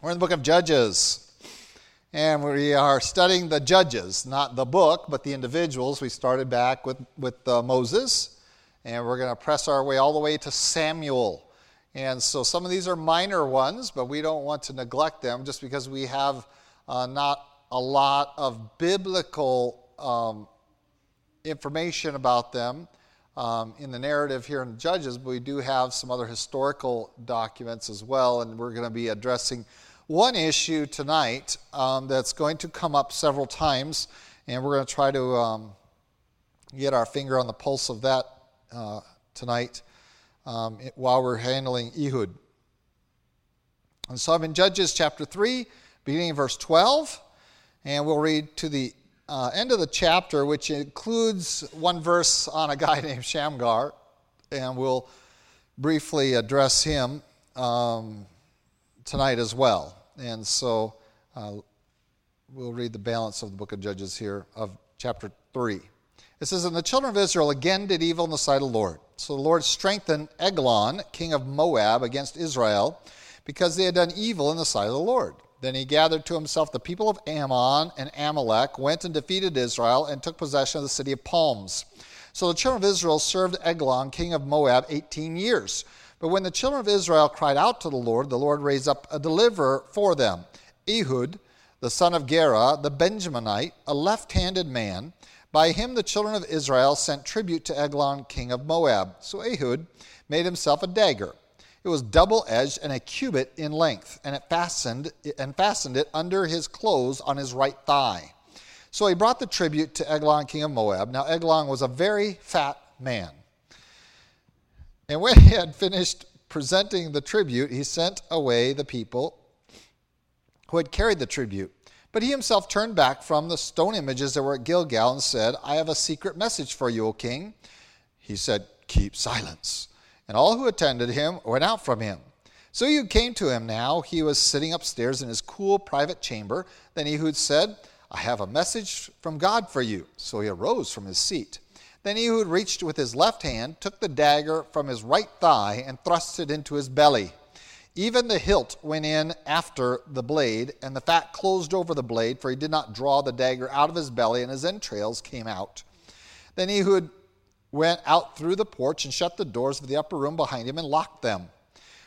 We're in the book of Judges, and we are studying the judges, not the book, but the individuals. We started back with, with uh, Moses, and we're going to press our way all the way to Samuel. And so some of these are minor ones, but we don't want to neglect them just because we have uh, not a lot of biblical um, information about them um, in the narrative here in Judges, but we do have some other historical documents as well, and we're going to be addressing one issue tonight um, that's going to come up several times, and we're going to try to um, get our finger on the pulse of that uh, tonight um, while we're handling Ehud. And so I'm in Judges chapter 3, beginning in verse 12, and we'll read to the uh, end of the chapter, which includes one verse on a guy named Shamgar, and we'll briefly address him um, tonight as well. And so uh, we'll read the balance of the book of Judges here of chapter 3. It says, And the children of Israel again did evil in the sight of the Lord. So the Lord strengthened Eglon, king of Moab, against Israel, because they had done evil in the sight of the Lord. Then he gathered to himself the people of Ammon and Amalek, went and defeated Israel, and took possession of the city of palms. So the children of Israel served Eglon, king of Moab, 18 years. But when the children of Israel cried out to the Lord, the Lord raised up a deliverer for them Ehud, the son of Gera, the Benjaminite, a left handed man. By him the children of Israel sent tribute to Eglon, king of Moab. So Ehud made himself a dagger. It was double edged and a cubit in length, and it fastened and fastened it under his clothes on his right thigh. So he brought the tribute to Eglon, king of Moab. Now Eglon was a very fat man. And when he had finished presenting the tribute, he sent away the people who had carried the tribute. But he himself turned back from the stone images that were at Gilgal and said, I have a secret message for you, O king. He said, Keep silence. And all who attended him went out from him. So you came to him now. He was sitting upstairs in his cool private chamber. Then Ehud said, I have a message from God for you. So he arose from his seat. Then Ehud reached with his left hand, took the dagger from his right thigh, and thrust it into his belly. Even the hilt went in after the blade, and the fat closed over the blade, for he did not draw the dagger out of his belly, and his entrails came out. Then Ehud went out through the porch and shut the doors of the upper room behind him and locked them.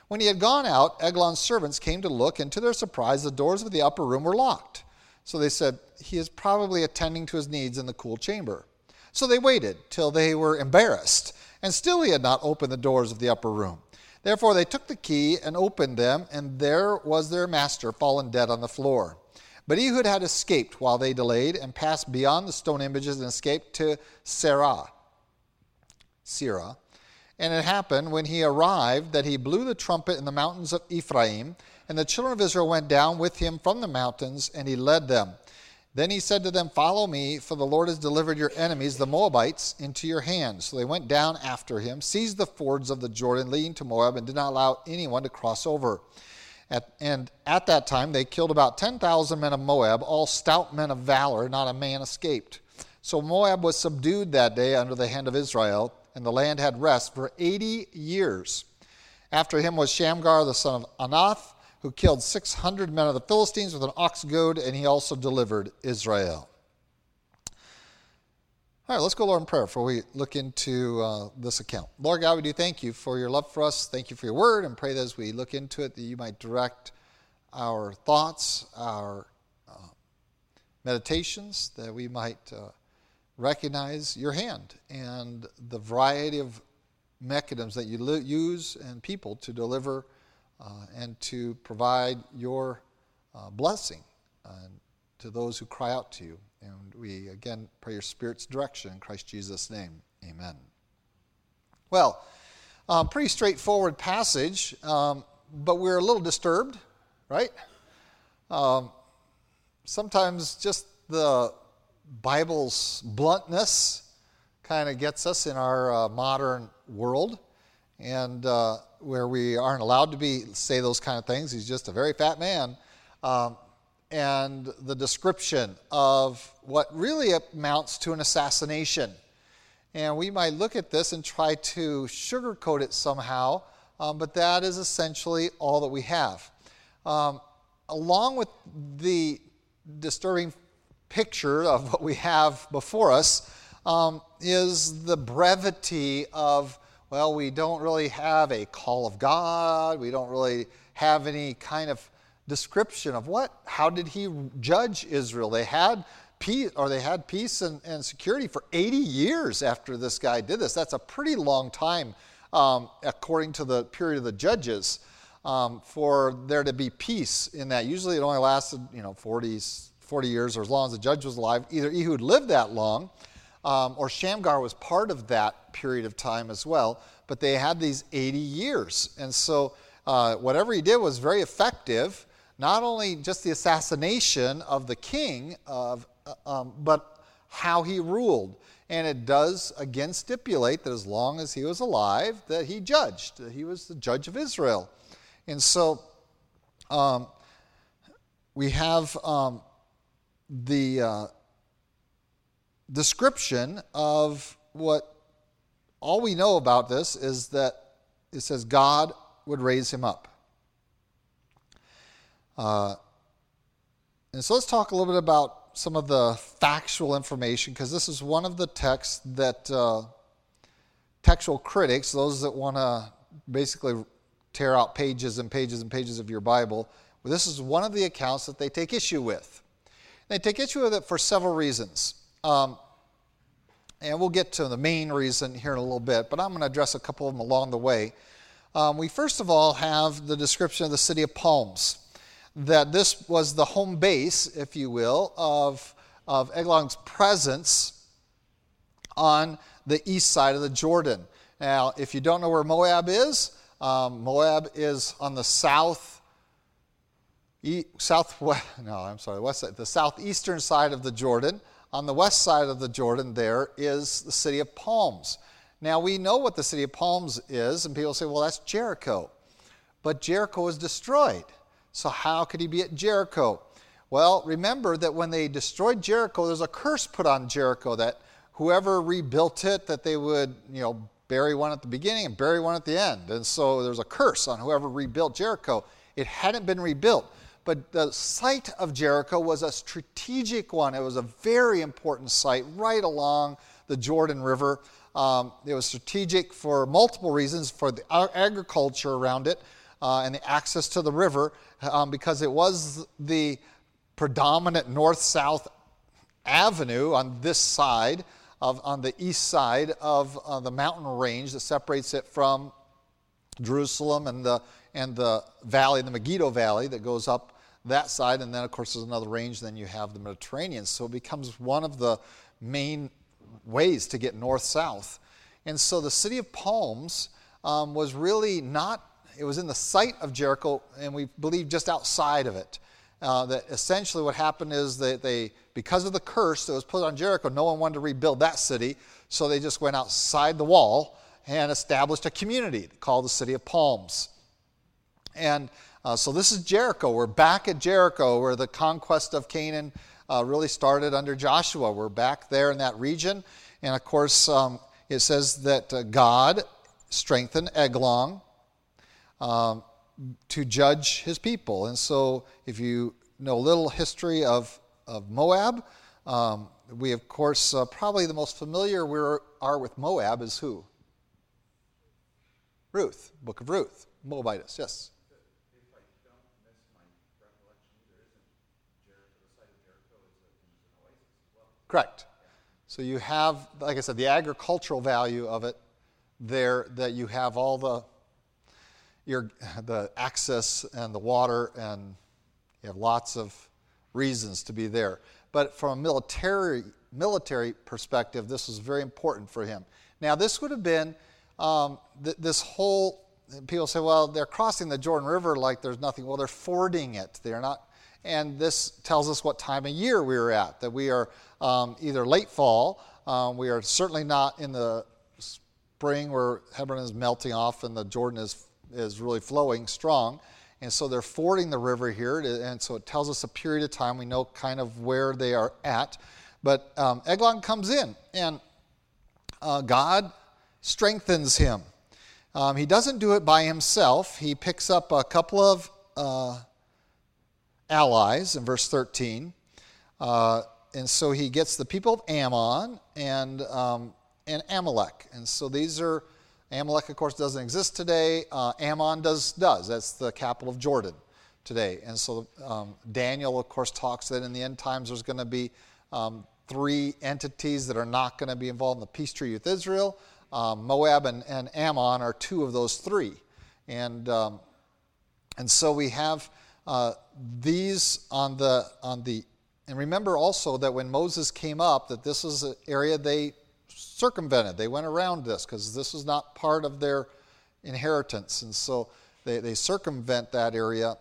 When he had gone out, Eglon's servants came to look, and to their surprise, the doors of the upper room were locked. So they said, He is probably attending to his needs in the cool chamber. So they waited till they were embarrassed, and still he had not opened the doors of the upper room. Therefore they took the key and opened them, and there was their master fallen dead on the floor. But Ehud had escaped while they delayed, and passed beyond the stone images and escaped to Serah. Sirah. And it happened when he arrived that he blew the trumpet in the mountains of Ephraim, and the children of Israel went down with him from the mountains, and he led them. Then he said to them, Follow me, for the Lord has delivered your enemies, the Moabites, into your hands. So they went down after him, seized the fords of the Jordan leading to Moab, and did not allow anyone to cross over. At, and at that time they killed about 10,000 men of Moab, all stout men of valor, not a man escaped. So Moab was subdued that day under the hand of Israel, and the land had rest for 80 years. After him was Shamgar the son of Anath who killed 600 men of the Philistines with an ox goad, and he also delivered Israel. All right, let's go, Lord, in prayer before we look into uh, this account. Lord God, we do thank you for your love for us. Thank you for your word, and pray that as we look into it, that you might direct our thoughts, our uh, meditations, that we might uh, recognize your hand and the variety of mechanisms that you li- use and people to deliver uh, and to provide your uh, blessing uh, to those who cry out to you. And we again pray your Spirit's direction in Christ Jesus' name. Amen. Well, um, pretty straightforward passage, um, but we're a little disturbed, right? Um, sometimes just the Bible's bluntness kind of gets us in our uh, modern world. And uh, where we aren't allowed to be say those kind of things. He's just a very fat man. Um, and the description of what really amounts to an assassination. And we might look at this and try to sugarcoat it somehow, um, but that is essentially all that we have. Um, along with the disturbing picture of what we have before us um, is the brevity of, well, we don't really have a call of God. We don't really have any kind of description of what, how did he judge Israel? They had peace, or they had peace and, and security for 80 years after this guy did this. That's a pretty long time, um, according to the period of the judges, um, for there to be peace in that. Usually it only lasted, you know, 40, 40 years or as long as the judge was alive. Either Ehud lived that long, um, or Shamgar was part of that period of time as well, but they had these 80 years. And so uh, whatever he did was very effective, not only just the assassination of the king, of, uh, um, but how he ruled. And it does again stipulate that as long as he was alive, that he judged, that he was the judge of Israel. And so um, we have um, the uh, description of what all we know about this is that it says God would raise him up. Uh, and so let's talk a little bit about some of the factual information because this is one of the texts that uh, textual critics, those that want to basically tear out pages and pages and pages of your Bible, well, this is one of the accounts that they take issue with. They take issue with it for several reasons. Um, and we'll get to the main reason here in a little bit, but I'm going to address a couple of them along the way. Um, we first of all have the description of the city of Palms, that this was the home base, if you will, of, of Eglon's presence on the east side of the Jordan. Now, if you don't know where Moab is, um, Moab is on the south, e- southwest, no, I'm sorry, west the southeastern side of the Jordan on the west side of the Jordan, there is the city of Palms. Now, we know what the city of Palms is, and people say, well, that's Jericho. But Jericho was destroyed. So, how could he be at Jericho? Well, remember that when they destroyed Jericho, there's a curse put on Jericho that whoever rebuilt it, that they would, you know, bury one at the beginning and bury one at the end. And so there's a curse on whoever rebuilt Jericho. It hadn't been rebuilt. But the site of Jericho was a strategic one. It was a very important site right along the Jordan River. Um, it was strategic for multiple reasons for the agriculture around it uh, and the access to the river um, because it was the predominant north south avenue on this side, of, on the east side of uh, the mountain range that separates it from Jerusalem and the, and the valley, the Megiddo Valley that goes up that side. And then, of course, there's another range. Then you have the Mediterranean. So it becomes one of the main ways to get north south. And so the city of Palms um, was really not, it was in the site of Jericho, and we believe just outside of it. Uh, that essentially what happened is that they, because of the curse that was put on Jericho, no one wanted to rebuild that city, so they just went outside the wall and established a community called the City of Palms. And uh, so this is Jericho. We're back at Jericho where the conquest of Canaan uh, really started under Joshua. We're back there in that region. And of course, um, it says that uh, God strengthened Eglon um, to judge his people. And so if you know a little history of, of Moab, um, we, of course, uh, probably the most familiar we are with Moab is who? Ruth, book of Ruth, Moabitess, yes. Correct. So you have, like I said, the agricultural value of it there, that you have all the your, the access and the water, and you have lots of reasons to be there. But from a military military perspective, this was very important for him. Now, this would have been um, th- this whole, people say, well, they're crossing the Jordan River like there's nothing. Well, they're fording it. They're not, and this tells us what time of year we are at, that we are um, either late fall, um, we are certainly not in the spring where Hermon is melting off and the Jordan is, is really flowing strong. And so they're fording the river here, and so it tells us a period of time. We know kind of where they are at. But um, Eglon comes in, and uh, God strengthens him. Um, he doesn't do it by himself. He picks up a couple of uh, allies in verse 13. Uh, and so he gets the people of Ammon and, um, and Amalek. And so these are, Amalek, of course, doesn't exist today. Uh, Ammon does, does. That's the capital of Jordan today. And so um, Daniel, of course, talks that in the end times there's going to be um, three entities that are not going to be involved in the peace treaty with Israel. Um, Moab and, and, Ammon are two of those three. And, um, and so we have uh, these on the, on the, and remember also that when Moses came up, that this is an area they circumvented. They went around this because this is not part of their inheritance. And so they, they circumvent that area.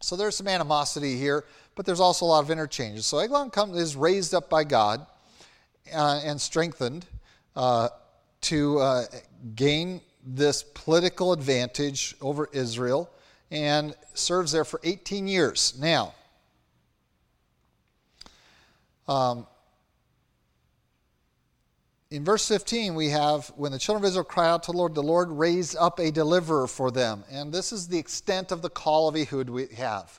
So there's some animosity here, but there's also a lot of interchanges. So Eglon comes, is raised up by God uh, and strengthened uh, to uh, gain this political advantage over Israel and serves there for 18 years. Now, um, in verse 15, we have when the children of Israel cried out to the Lord, the Lord raised up a deliverer for them. And this is the extent of the call of Ehud we have.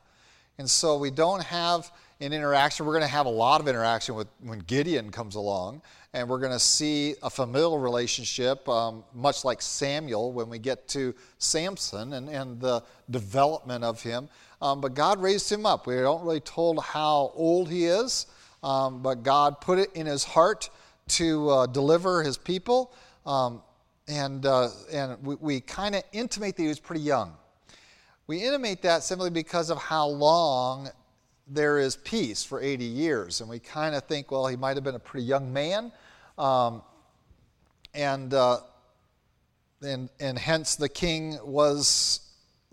And so we don't have an interaction. We're going to have a lot of interaction with when Gideon comes along and we're going to see a familial relationship, um, much like Samuel when we get to Samson and, and the development of him. Um, but God raised him up. We don't really told how old he is, um, but God put it in his heart to uh, deliver his people. Um, and, uh, and we, we kind of intimate that he was pretty young. We intimate that simply because of how long there is peace for 80 years. And we kind of think, well, he might have been a pretty young man. Um, and, uh, and, and hence the king was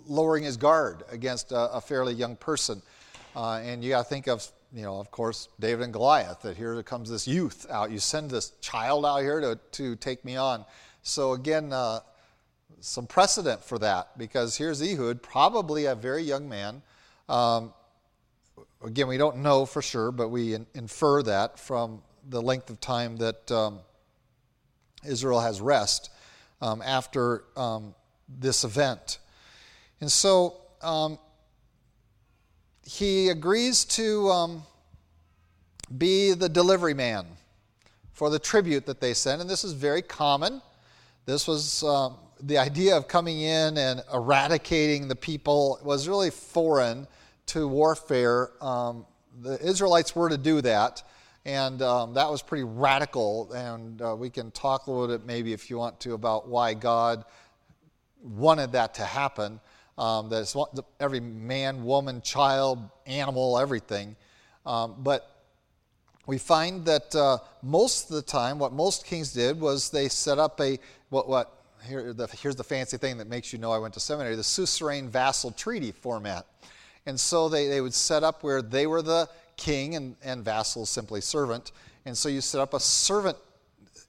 lowering his guard against a, a fairly young person. Uh, and you got to think of, you know, of course, David and Goliath, that here comes this youth out. You send this child out here to, to take me on. So again, uh, some precedent for that because here's Ehud, probably a very young man. Um, again, we don't know for sure, but we in, infer that from the length of time that um, Israel has rest um, after um, this event. And so um, he agrees to um, be the delivery man for the tribute that they send. And this is very common. This was um, the idea of coming in and eradicating the people was really foreign to warfare. Um, the Israelites were to do that. And um, that was pretty radical. And uh, we can talk a little bit, maybe, if you want to, about why God wanted that to happen. Um, that every man, woman, child, animal, everything. Um, but we find that uh, most of the time, what most kings did was they set up a what what here the, here's the fancy thing that makes you know I went to seminary: the suzerain vassal treaty format. And so they, they would set up where they were the king and, and vassal simply servant. And so you set up a servant,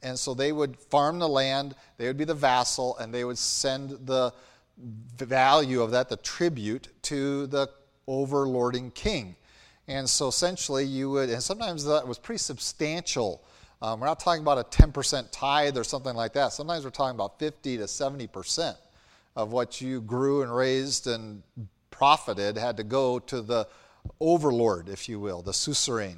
and so they would farm the land, they would be the vassal, and they would send the value of that, the tribute, to the overlording king. And so essentially you would, and sometimes that was pretty substantial. Um, we're not talking about a 10% tithe or something like that. Sometimes we're talking about 50 to 70% of what you grew and raised and profited had to go to the overlord, if you will, the suzerain.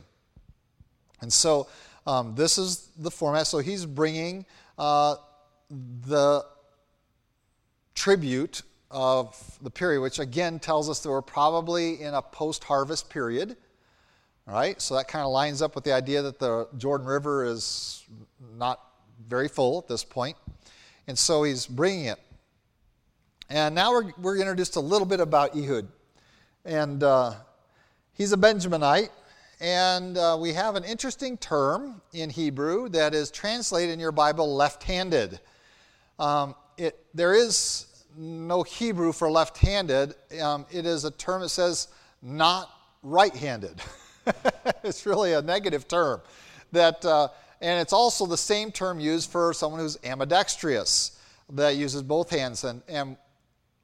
And so um, this is the format. So he's bringing uh, the tribute of the period, which again tells us that we're probably in a post harvest period. Right, so that kind of lines up with the idea that the Jordan River is not very full at this point. And so he's bringing it. And now we're, we're introduced a little bit about Ehud. And uh, He's a Benjaminite, and uh, we have an interesting term in Hebrew that is translated in your Bible left handed. Um, there is no Hebrew for left handed, um, it is a term that says not right handed. it's really a negative term. That, uh, and it's also the same term used for someone who's ambidextrous, that uses both hands. And, and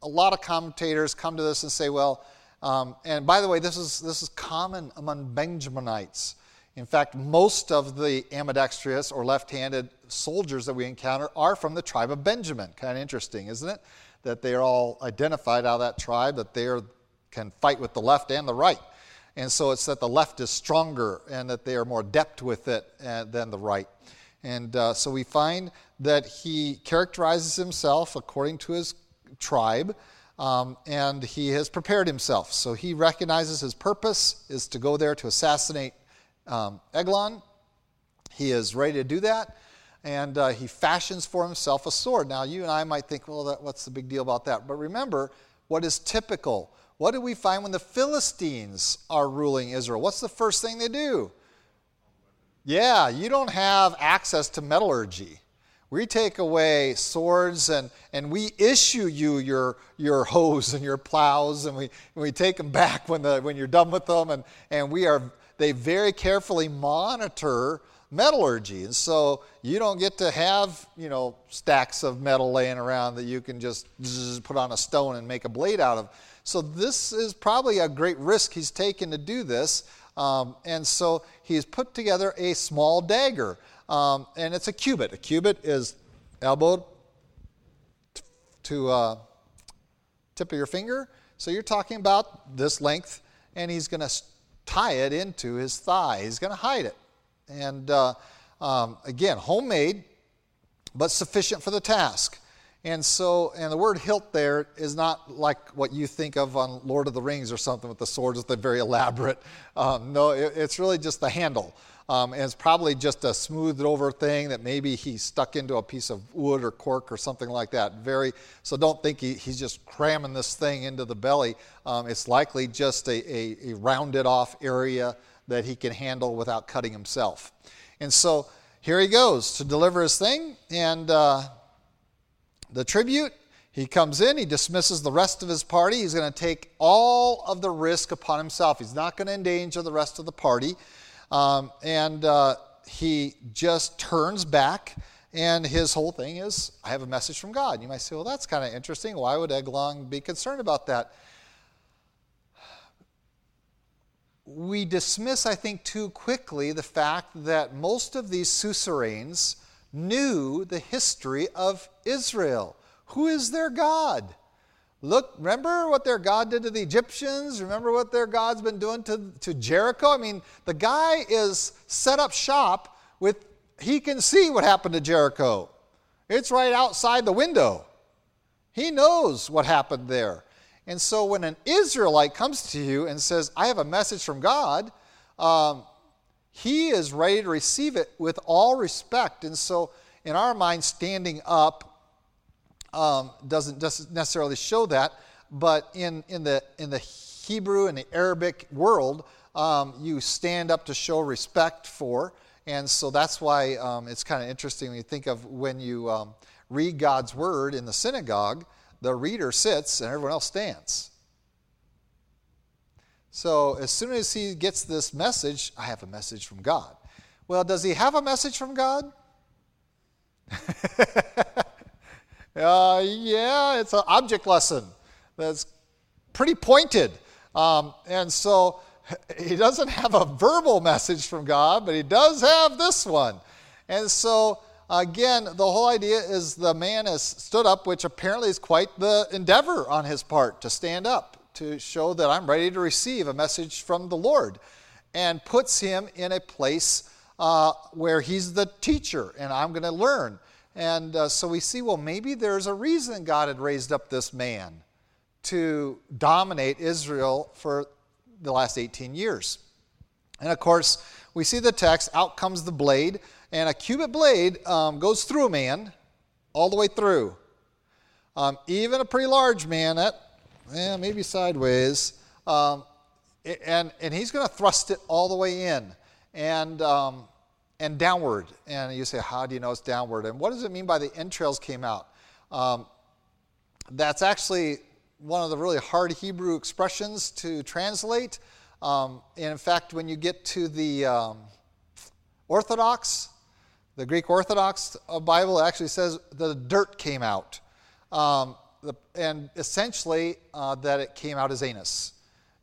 a lot of commentators come to this and say, well, um, and by the way, this is, this is common among Benjaminites. In fact, most of the ambidextrous or left handed soldiers that we encounter are from the tribe of Benjamin. Kind of interesting, isn't it? That they are all identified out of that tribe, that they can fight with the left and the right. And so it's that the left is stronger and that they are more adept with it uh, than the right. And uh, so we find that he characterizes himself according to his tribe, um, and he has prepared himself. So he recognizes his purpose is to go there to assassinate um, Eglon. He is ready to do that, and uh, he fashions for himself a sword. Now, you and I might think, well, that, what's the big deal about that? But remember what is typical. What do we find when the Philistines are ruling Israel? What's the first thing they do? Yeah, you don't have access to metallurgy. We take away swords and, and we issue you your, your hoes and your plows and we, and we take them back when, the, when you're done with them. And, and we are, they very carefully monitor metallurgy. And so you don't get to have, you know, stacks of metal laying around that you can just put on a stone and make a blade out of. So this is probably a great risk he's taken to do this. Um, and so he's put together a small dagger, um, and it's a cubit. A cubit is elbowed t- to uh, tip of your finger. So you're talking about this length, and he's going to tie it into his thigh. He's going to hide it. And uh, um, again, homemade, but sufficient for the task. And so, and the word hilt there is not like what you think of on Lord of the Rings or something with the swords with the very elaborate. Um, no, it, it's really just the handle. Um, and it's probably just a smoothed over thing that maybe he stuck into a piece of wood or cork or something like that. Very, so don't think he, he's just cramming this thing into the belly. Um, it's likely just a, a, a rounded off area that he can handle without cutting himself. And so here he goes to deliver his thing. And uh, the tribute. He comes in, he dismisses the rest of his party. He's going to take all of the risk upon himself. He's not going to endanger the rest of the party. Um, and uh, he just turns back, and his whole thing is, I have a message from God. You might say, well, that's kind of interesting. Why would Eglon be concerned about that? We dismiss, I think, too quickly the fact that most of these suzerains knew the history of Israel. Who is their God? Look, remember what their God did to the Egyptians? Remember what their God's been doing to, to Jericho? I mean, the guy is set up shop with, he can see what happened to Jericho. It's right outside the window. He knows what happened there. And so when an Israelite comes to you and says, I have a message from God, um, he is ready to receive it with all respect. And so, in our mind, standing up um, doesn't, necessarily show that, but in, in, the, in the Hebrew and the Arabic world, um, you stand up to show respect for. And so that's why um, it's kind of interesting when you think of when you um, read God's word in the synagogue, the reader sits and everyone else stands. So as soon as he gets this message, I have a message from God. Well, does he have a message from God? uh, yeah, it's an object lesson that's pretty pointed. Um, and so he doesn't have a verbal message from God, but he does have this one. And so, again, the whole idea is the man has stood up, which apparently is quite the endeavor on his part to stand up to show that I'm ready to receive a message from the Lord, and puts him in a place uh, where he's the teacher and I'm going to learn. And uh, so we see, well, maybe there's a reason God had raised up this man to dominate Israel for the last 18 years. And of course, we see the text out comes the blade, and a cubit blade um, goes through a man all the way through. Um, even a pretty large man, that yeah, maybe sideways. Um, and, and he's going to thrust it all the way in and, um, and downward. And you say, how do you know it's downward? And what does it mean by the entrails came out? Um, that's actually one of the really hard Hebrew expressions to translate. Um, and in fact, when you get to the um, Orthodox, the Greek Orthodox Bible actually says the dirt came out. Um, the, and essentially uh, that it came out his anus.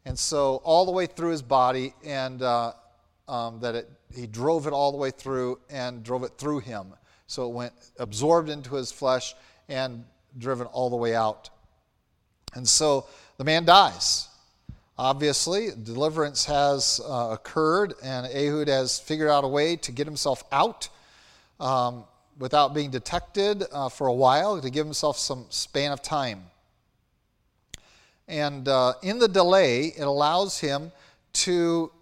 And so all the way through his body, and uh, um, that it, he drove it all the way through and drove it through him. So it went absorbed into his flesh and driven all the way out. And so the man dies. Obviously, deliverance has uh, occurred, and Ehud has figured out a way to get himself out um, without being detected uh, for a while, to give himself some span of time. And uh, in the delay, it allows him to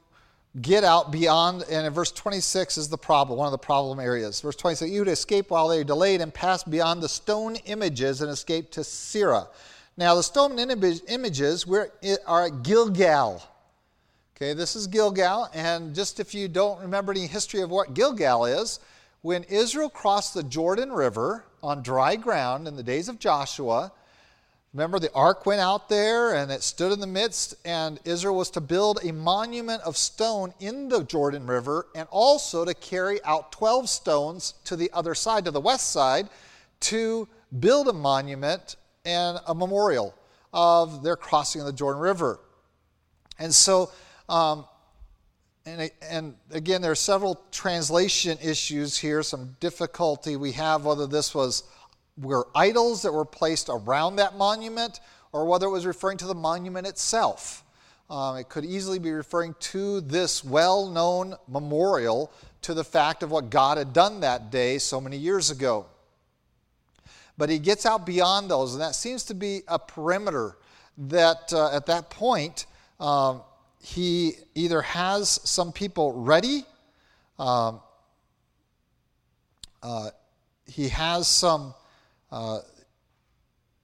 get out beyond, and in verse 26 is the problem, one of the problem areas. Verse 26, Ehud escape while they delayed and pass beyond the stone images and escape to Seirah. Now, the stone images are at Gilgal. Okay, this is Gilgal, and just if you don't remember any history of what Gilgal is, when Israel crossed the Jordan River on dry ground in the days of Joshua, remember the ark went out there and it stood in the midst, and Israel was to build a monument of stone in the Jordan River and also to carry out 12 stones to the other side, to the west side, to build a monument and a memorial of their crossing of the Jordan River. And so, um, and, and again, there are several translation issues here, some difficulty we have whether this was were idols that were placed around that monument or whether it was referring to the monument itself. Um, it could easily be referring to this well known memorial to the fact of what God had done that day so many years ago. But he gets out beyond those, and that seems to be a perimeter that uh, at that point um, he either has some people ready, um, uh, he has some uh,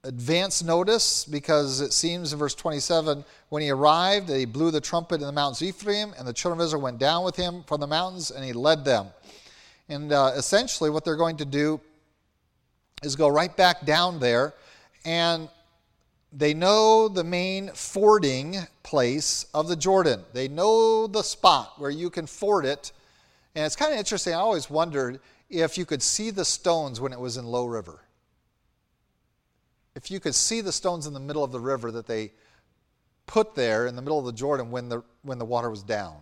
advance notice because it seems in verse 27 when he arrived he blew the trumpet in the mountains of Ephraim and the children of Israel went down with him from the mountains and he led them. And uh, essentially, what they're going to do is go right back down there and they know the main fording place of the Jordan. They know the spot where you can ford it. And it's kind of interesting. I always wondered if you could see the stones when it was in low river. If you could see the stones in the middle of the river that they put there in the middle of the Jordan when the, when the water was down.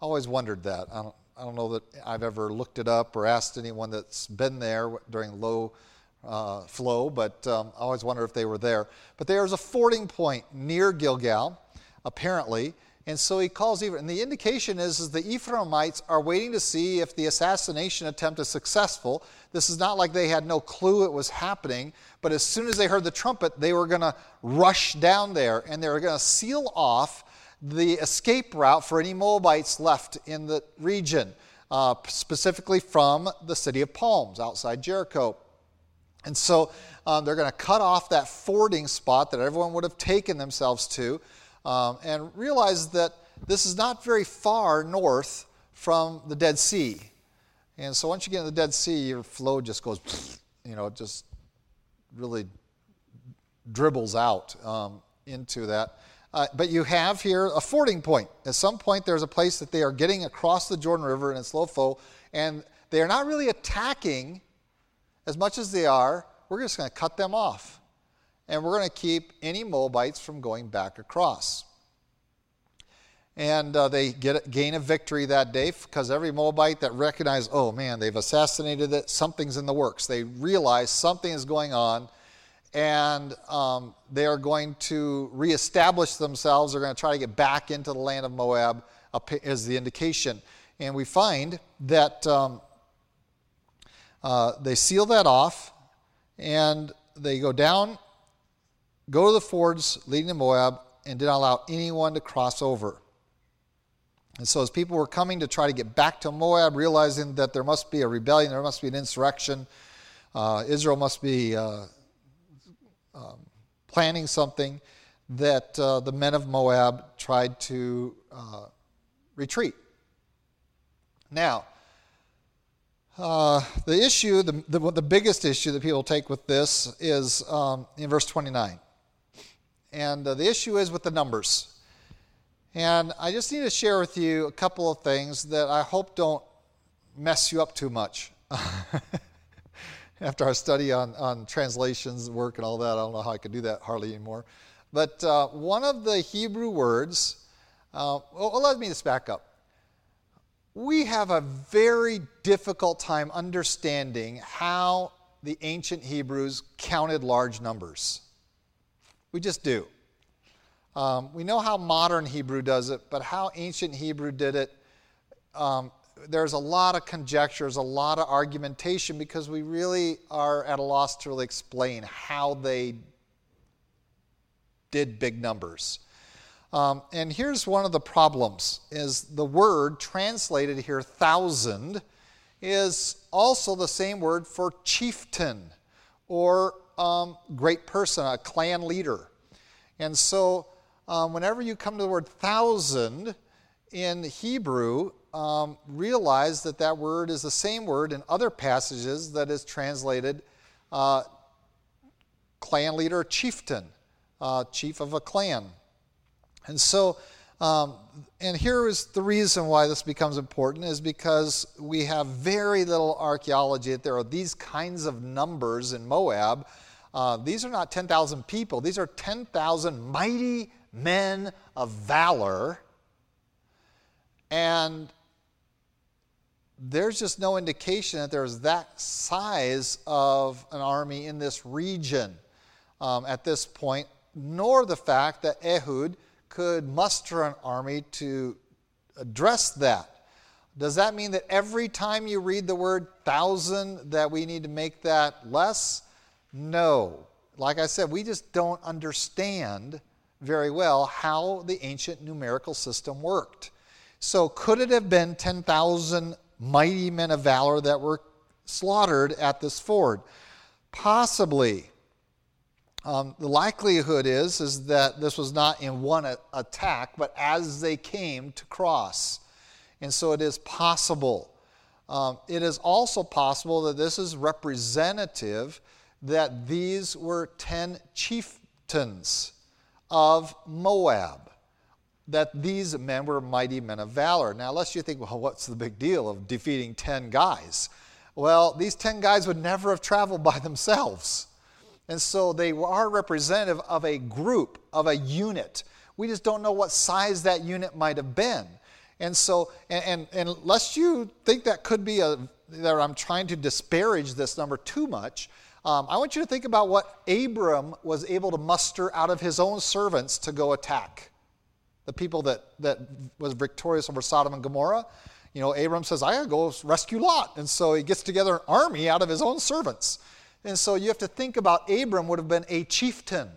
I always wondered that. I don't, I don't know that I've ever looked it up or asked anyone that's been there during low uh, flow, but um, I always wonder if they were there. But there's a fording point near Gilgal, apparently, and so he calls Ephraim. And the indication is, is the Ephraimites are waiting to see if the assassination attempt is successful. This is not like they had no clue it was happening, but as soon as they heard the trumpet, they were going to rush down there and they were going to seal off the escape route for any Moabites left in the region, uh, specifically from the city of Palms outside Jericho. And so um, they're going to cut off that fording spot that everyone would have taken themselves to um, and realize that this is not very far north from the Dead Sea. And so once you get in the Dead Sea, your flow just goes, you know, just really dribbles out um, into that. Uh, but you have here a fording point. At some point, there's a place that they are getting across the Jordan River in its low flow, and they are not really attacking as much as they are. We're just going to cut them off, and we're going to keep any Moabites from going back across. And uh, they get gain a victory that day because every Moabite that recognized, oh man, they've assassinated it, something's in the works. They realize something is going on and um, they are going to reestablish themselves. They're going to try to get back into the land of Moab, as the indication. And we find that um, uh, they seal that off and they go down, go to the fords leading to Moab, and did not allow anyone to cross over. And so, as people were coming to try to get back to Moab, realizing that there must be a rebellion, there must be an insurrection, uh, Israel must be uh, um, planning something that uh, the men of Moab tried to uh, retreat. Now, uh, the issue, the, the, the, biggest issue that people take with this is um, in verse 29. And uh, the issue is with the numbers. And I just need to share with you a couple of things that I hope don't mess you up too much. after our study on, on translations, work, and all that. I don't know how I could do that hardly anymore. But uh, one of the Hebrew words, uh, well, let me just back up. We have a very difficult time understanding how the ancient Hebrews counted large numbers. We just do. Um, we know how modern Hebrew does it, but how ancient Hebrew did it, um, there's a lot of conjectures, a lot of argumentation because we really are at a loss to really explain how they did big numbers. Um, and here's one of the problems is the word translated here thousand is also the same word for chieftain or um, great person, a clan leader. And so um, whenever you come to the word thousand in Hebrew, um, realize that that word is the same word in other passages that is translated uh, clan leader, chieftain, uh, chief of a clan. And so, um, and here is the reason why this becomes important is because we have very little archaeology that there are these kinds of numbers in Moab. Uh, these are not 10,000 people, these are 10,000 mighty men of valor. And there's just no indication that there's that size of an army in this region um, at this point, nor the fact that Ehud could muster an army to address that. Does that mean that every time you read the word thousand that we need to make that less? No. Like I said, we just don't understand very well how the ancient numerical system worked. So, could it have been 10,000 mighty men of valor that were slaughtered at this ford? Possibly. Um, the likelihood is, is that this was not in one a- attack, but as they came to cross. And so it is possible. Um, it is also possible that this is representative that these were 10 chieftains of Moab, that these men were mighty men of valor. Now, unless you think, well, what's the big deal of defeating 10 guys? Well, these 10 guys would never have traveled by themselves. And so they are representative of a group, of a unit. We just don't know what size that unit might have been. And so, and, and, and unless you think that could be a, that I'm trying to disparage this number too much, um, I want you to think about what Abram was able to muster out of his own servants to go attack the people that, that was victorious over Sodom and Gomorrah. You know, Abram says, I gotta go rescue Lot. And so he gets together an army out of his own servants. And so you have to think about Abram would have been a chieftain.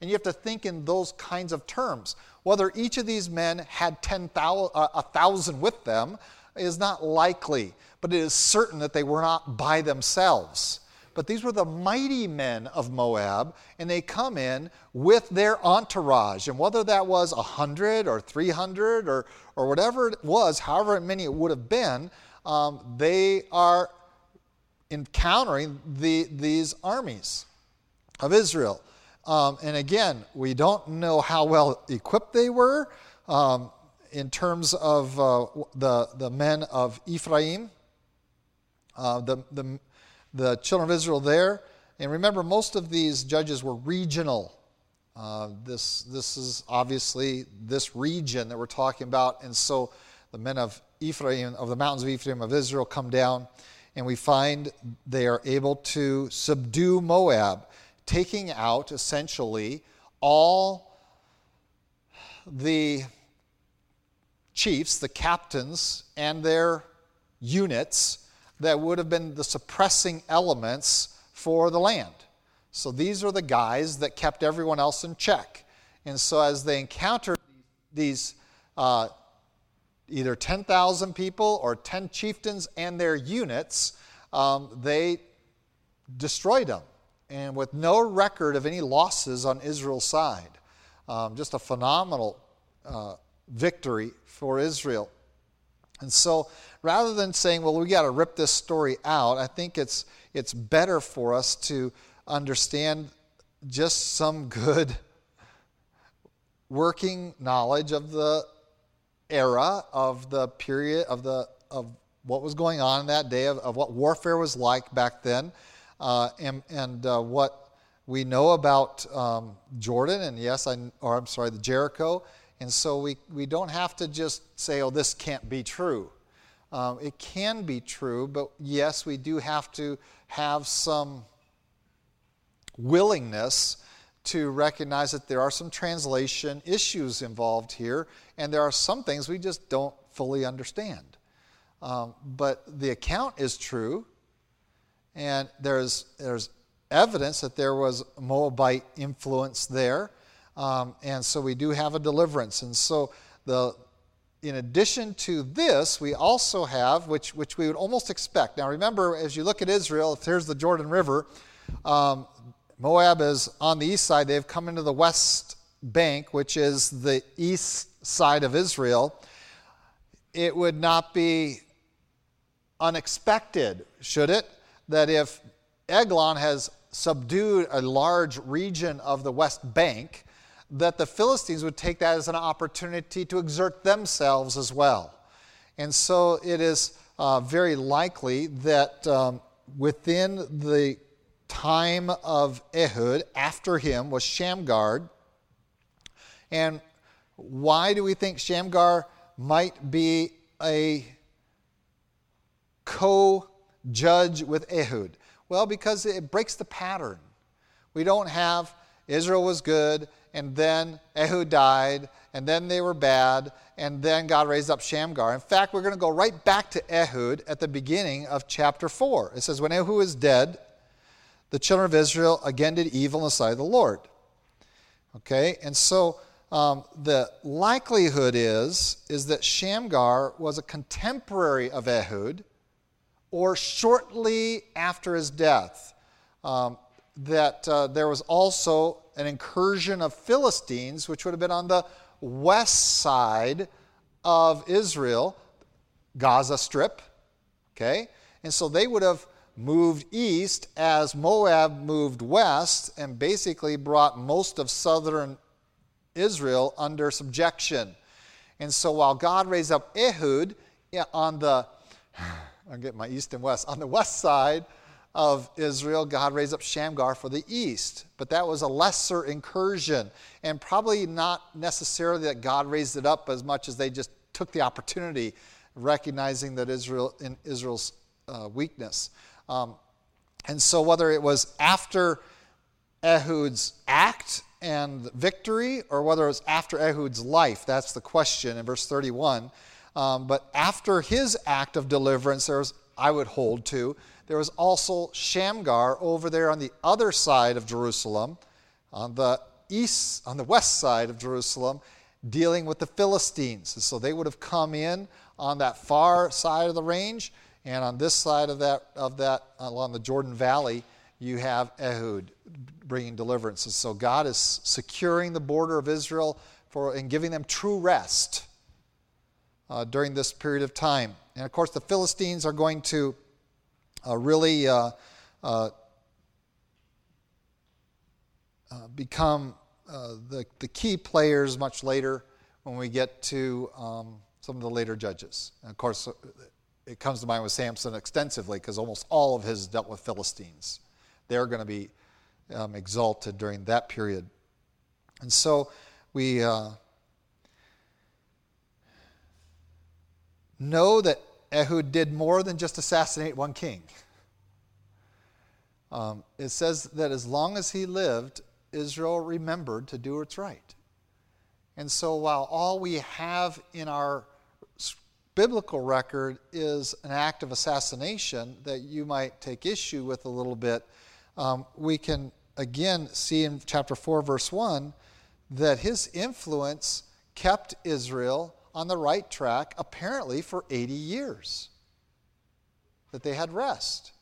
And you have to think in those kinds of terms. Whether each of these men had 10,000, uh, thousand with them is not likely, but it is certain that they were not by themselves. But these were the mighty men of Moab, and they come in with their entourage. And whether that was 100 or 300 or, or whatever it was, however many it would have been, um, they are encountering the, these armies of Israel. Um, and again, we don't know how well equipped they were um, in terms of uh, the, the men of Ephraim, uh, the, the the children of Israel there. And remember, most of these judges were regional. Uh, this, this is obviously this region that we're talking about. And so the men of Ephraim, of the mountains of Ephraim of Israel, come down, and we find they are able to subdue Moab, taking out essentially all the chiefs, the captains, and their units that would have been the suppressing elements for the land. So these are the guys that kept everyone else in check. And so as they encountered these uh, either 10,000 people or 10 chieftains and their units, um, they destroyed them. And with no record of any losses on Israel's side. Um, just a phenomenal uh, victory for Israel. And so rather than saying, well, we got to rip this story out, I think it's, it's better for us to understand just some good working knowledge of the era, of the period, of, the, of what was going on in that day, of, of what warfare was like back then, uh, and, and uh, what we know about um, Jordan, and yes, I, or I'm sorry, the Jericho. And so we, we don't have to just say, oh, this can't be true. Um, it can be true, but yes, we do have to have some willingness to recognize that there are some translation issues involved here, and there are some things we just don't fully understand. Um, but the account is true, and there's, there's evidence that there was Moabite influence there. Um, and so we do have a deliverance. And so the in addition to this, we also have, which, which we would almost expect. Now, remember, as you look at Israel, if there's the Jordan River, um, Moab is on the east side. They've come into the west bank, which is the east side of Israel. It would not be unexpected, should it, that if Eglon has subdued a large region of the west bank, that the Philistines would take that as an opportunity to exert themselves as well. And so it is uh, very likely that um, within the time of Ehud, after him was Shamgar. And why do we think Shamgar might be a co judge with Ehud? Well, because it breaks the pattern. We don't have Israel was good, and then Ehud died, and then they were bad, and then God raised up Shamgar. In fact, we're going to go right back to Ehud at the beginning of chapter 4. It says, When Ehud is dead, the children of Israel again did evil in the sight of the Lord. Okay, and so um, the likelihood is, is that Shamgar was a contemporary of Ehud or shortly after his death. Um, that uh, there was also an incursion of Philistines, which would have been on the west side of Israel, Gaza Strip. Okay? And so they would have moved east as Moab moved west and basically brought most of southern Israel under subjection. And so while God raised up Ehud on the, I'm getting my east and west, on the west side of Israel, God raised up Shamgar for the east. But that was a lesser incursion, and probably not necessarily that God raised it up as much as they just took the opportunity, recognizing that Israel in Israel's uh, weakness. Um, and so, whether it was after Ehud's act and victory, or whether it was after Ehud's life, that's the question in verse 31. Um, but after his act of deliverance, there was, I would hold to, there was also Shamgar over there on the other side of Jerusalem, on the east, on the west side of Jerusalem, dealing with the Philistines. So they would have come in on that far side of the range and on this side of that, of that along the Jordan Valley, you have Ehud bringing deliverance. So God is securing the border of Israel for, and giving them true rest uh, during this period of time. And of course, the Philistines are going to really uh, uh, uh become uh, the, the key players much later when we get to um, some of the later judges. And of course, it comes to mind with Samson extensively because almost all of his dealt with Philistines. They're going to be um, exalted during that period. And so we uh, know that Ehud did more than just assassinate one king. Um, it says that as long as he lived, Israel remembered to do what's right. And so while all we have in our biblical record is an act of assassination that you might take issue with a little bit, um, we can again see in chapter 4, verse 1, that his influence kept Israel on the right track apparently for 80 years. That they had rest.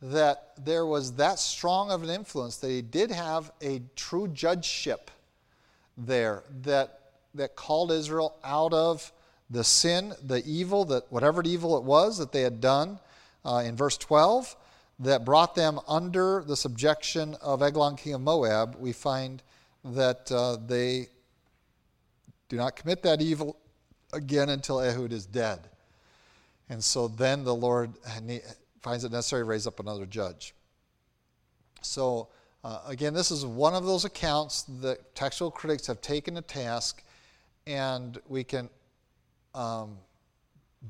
That there was that strong of an influence that he did have a true judgeship there that, that called Israel out of the sin, the evil, that whatever evil it was that they had done uh, in verse 12, that brought them under the subjection of Eglon, king of Moab, we find that uh, they do not commit that evil again until Ehud is dead. And so then the Lord finds it necessary to raise up another judge. So, uh, again, this is one of those accounts that textual critics have taken to task, and we can um,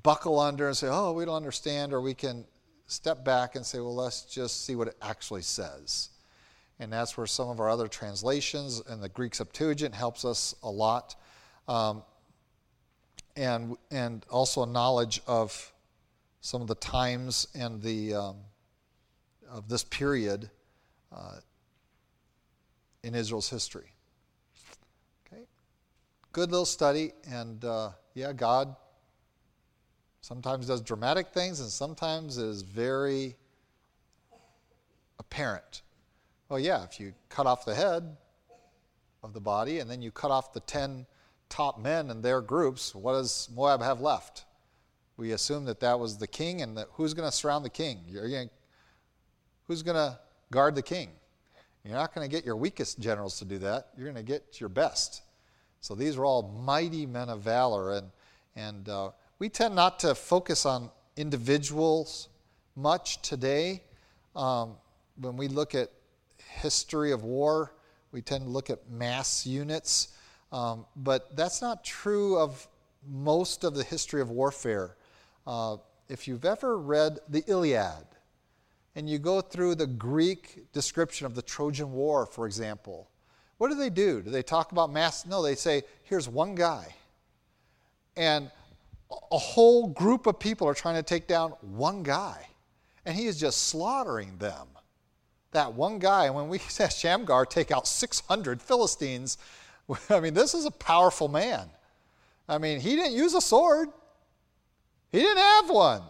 buckle under and say, oh, we don't understand, or we can step back and say, well, let's just see what it actually says. and that's where some of our other translations and the Greek Septuagint helps us a lot. Um, and, and also a knowledge of some of the times and the, um, of this period uh, in Israel's history. Okay, good little study, and uh, yeah, God sometimes does dramatic things and sometimes is very apparent. Well, yeah, if you cut off the head of the body and then you cut off the 10 top men and their groups, what does Moab have left? We assume that that was the king, and that who's going to surround the king? Gonna, who's going to guard the king? You're not going to get your weakest generals to do that. You're going to get your best. So these are all mighty men of valor, and and uh, we tend not to focus on individuals much today. Um, when we look at history of war, we tend to look at mass units. Um, but that's not true of most of the history of warfare. Uh, if you've ever read the Iliad, and you go through the Greek description of the Trojan War, for example, what do they do? Do they talk about mass? No, they say, here's one guy. And a whole group of people are trying to take down one guy. And he is just slaughtering them. That one guy. And when we saw Shamgar take out 600 Philistines, I mean, this is a powerful man. I mean, he didn't use a sword, he didn't have one.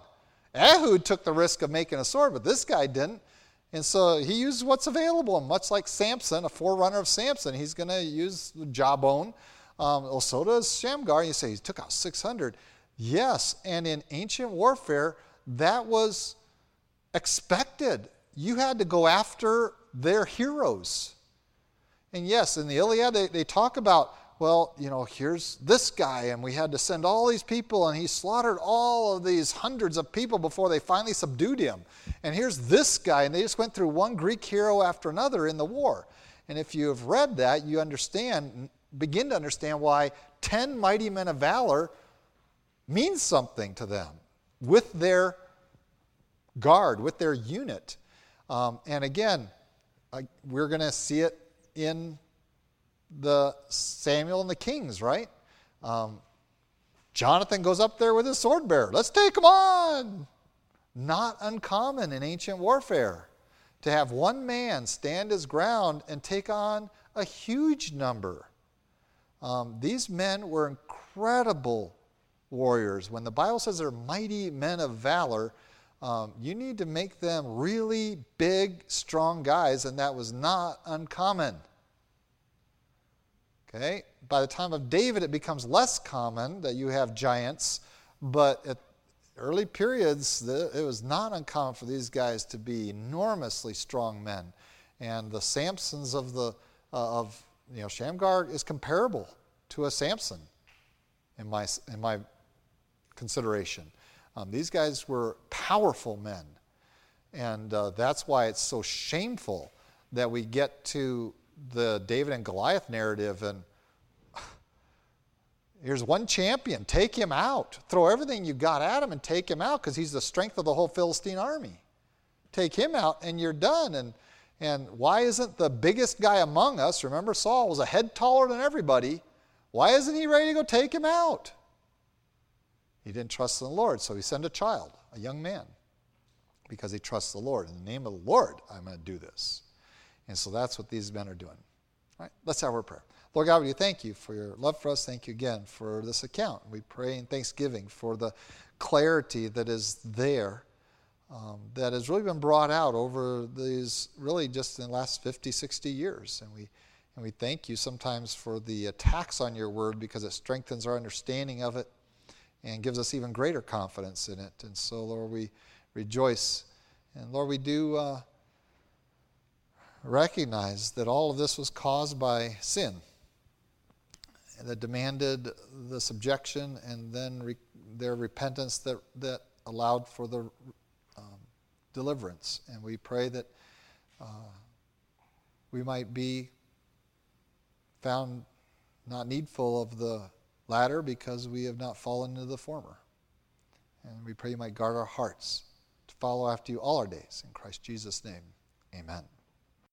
Ehud took the risk of making a sword, but this guy didn't. And so he used what's available. And much like Samson, a forerunner of Samson, he's going to use the jawbone. Um, well, so does Shamgar. You say he took out 600. Yes, and in ancient warfare, that was expected. You had to go after their heroes. And yes, in the Iliad, they, they talk about, well, you know, here's this guy, and we had to send all these people, and he slaughtered all of these hundreds of people before they finally subdued him. And here's this guy, and they just went through one Greek hero after another in the war. And if you have read that, you understand, begin to understand why 10 mighty men of valor means something to them with their guard, with their unit. Um, and again, we're going to see it in the Samuel and the Kings, right? Um, Jonathan goes up there with his sword bearer. Let's take him on. Not uncommon in ancient warfare to have one man stand his ground and take on a huge number. Um, these men were incredible warriors. When the Bible says they're mighty men of valor, um, you need to make them really big, strong guys, and that was not uncommon. Okay? By the time of David, it becomes less common that you have giants, but at early periods, it was not uncommon for these guys to be enormously strong men. And the Samsons of the uh, of you know Shamgar is comparable to a Samson in my in my consideration. Um, these guys were powerful men. And uh, that's why it's so shameful that we get to the David and Goliath narrative and here's one champion, take him out. Throw everything you got at him and take him out because he's the strength of the whole Philistine army. Take him out and you're done. And, and why isn't the biggest guy among us, remember Saul was a head taller than everybody, why isn't he ready to go take him out? He didn't trust in the Lord, so he sent a child, a young man, because he trusts the Lord. In the name of the Lord, I'm going to do this. And so that's what these men are doing. All right, let's have our prayer. Lord God, we thank you for your love for us. Thank you again for this account. We pray in thanksgiving for the clarity that is there, um, that has really been brought out over these, really just in the last 50, 60 years. And we, and we thank you sometimes for the attacks on your word because it strengthens our understanding of it and gives us even greater confidence in it. And so, Lord, we rejoice. And Lord, we do uh, recognize that all of this was caused by sin that demanded the subjection and then re- their repentance that, that allowed for the um, deliverance. And we pray that uh, we might be found not needful of the latter because we have not fallen into the former. And we pray you might guard our hearts to follow after you all our days. In Christ Jesus' name, amen.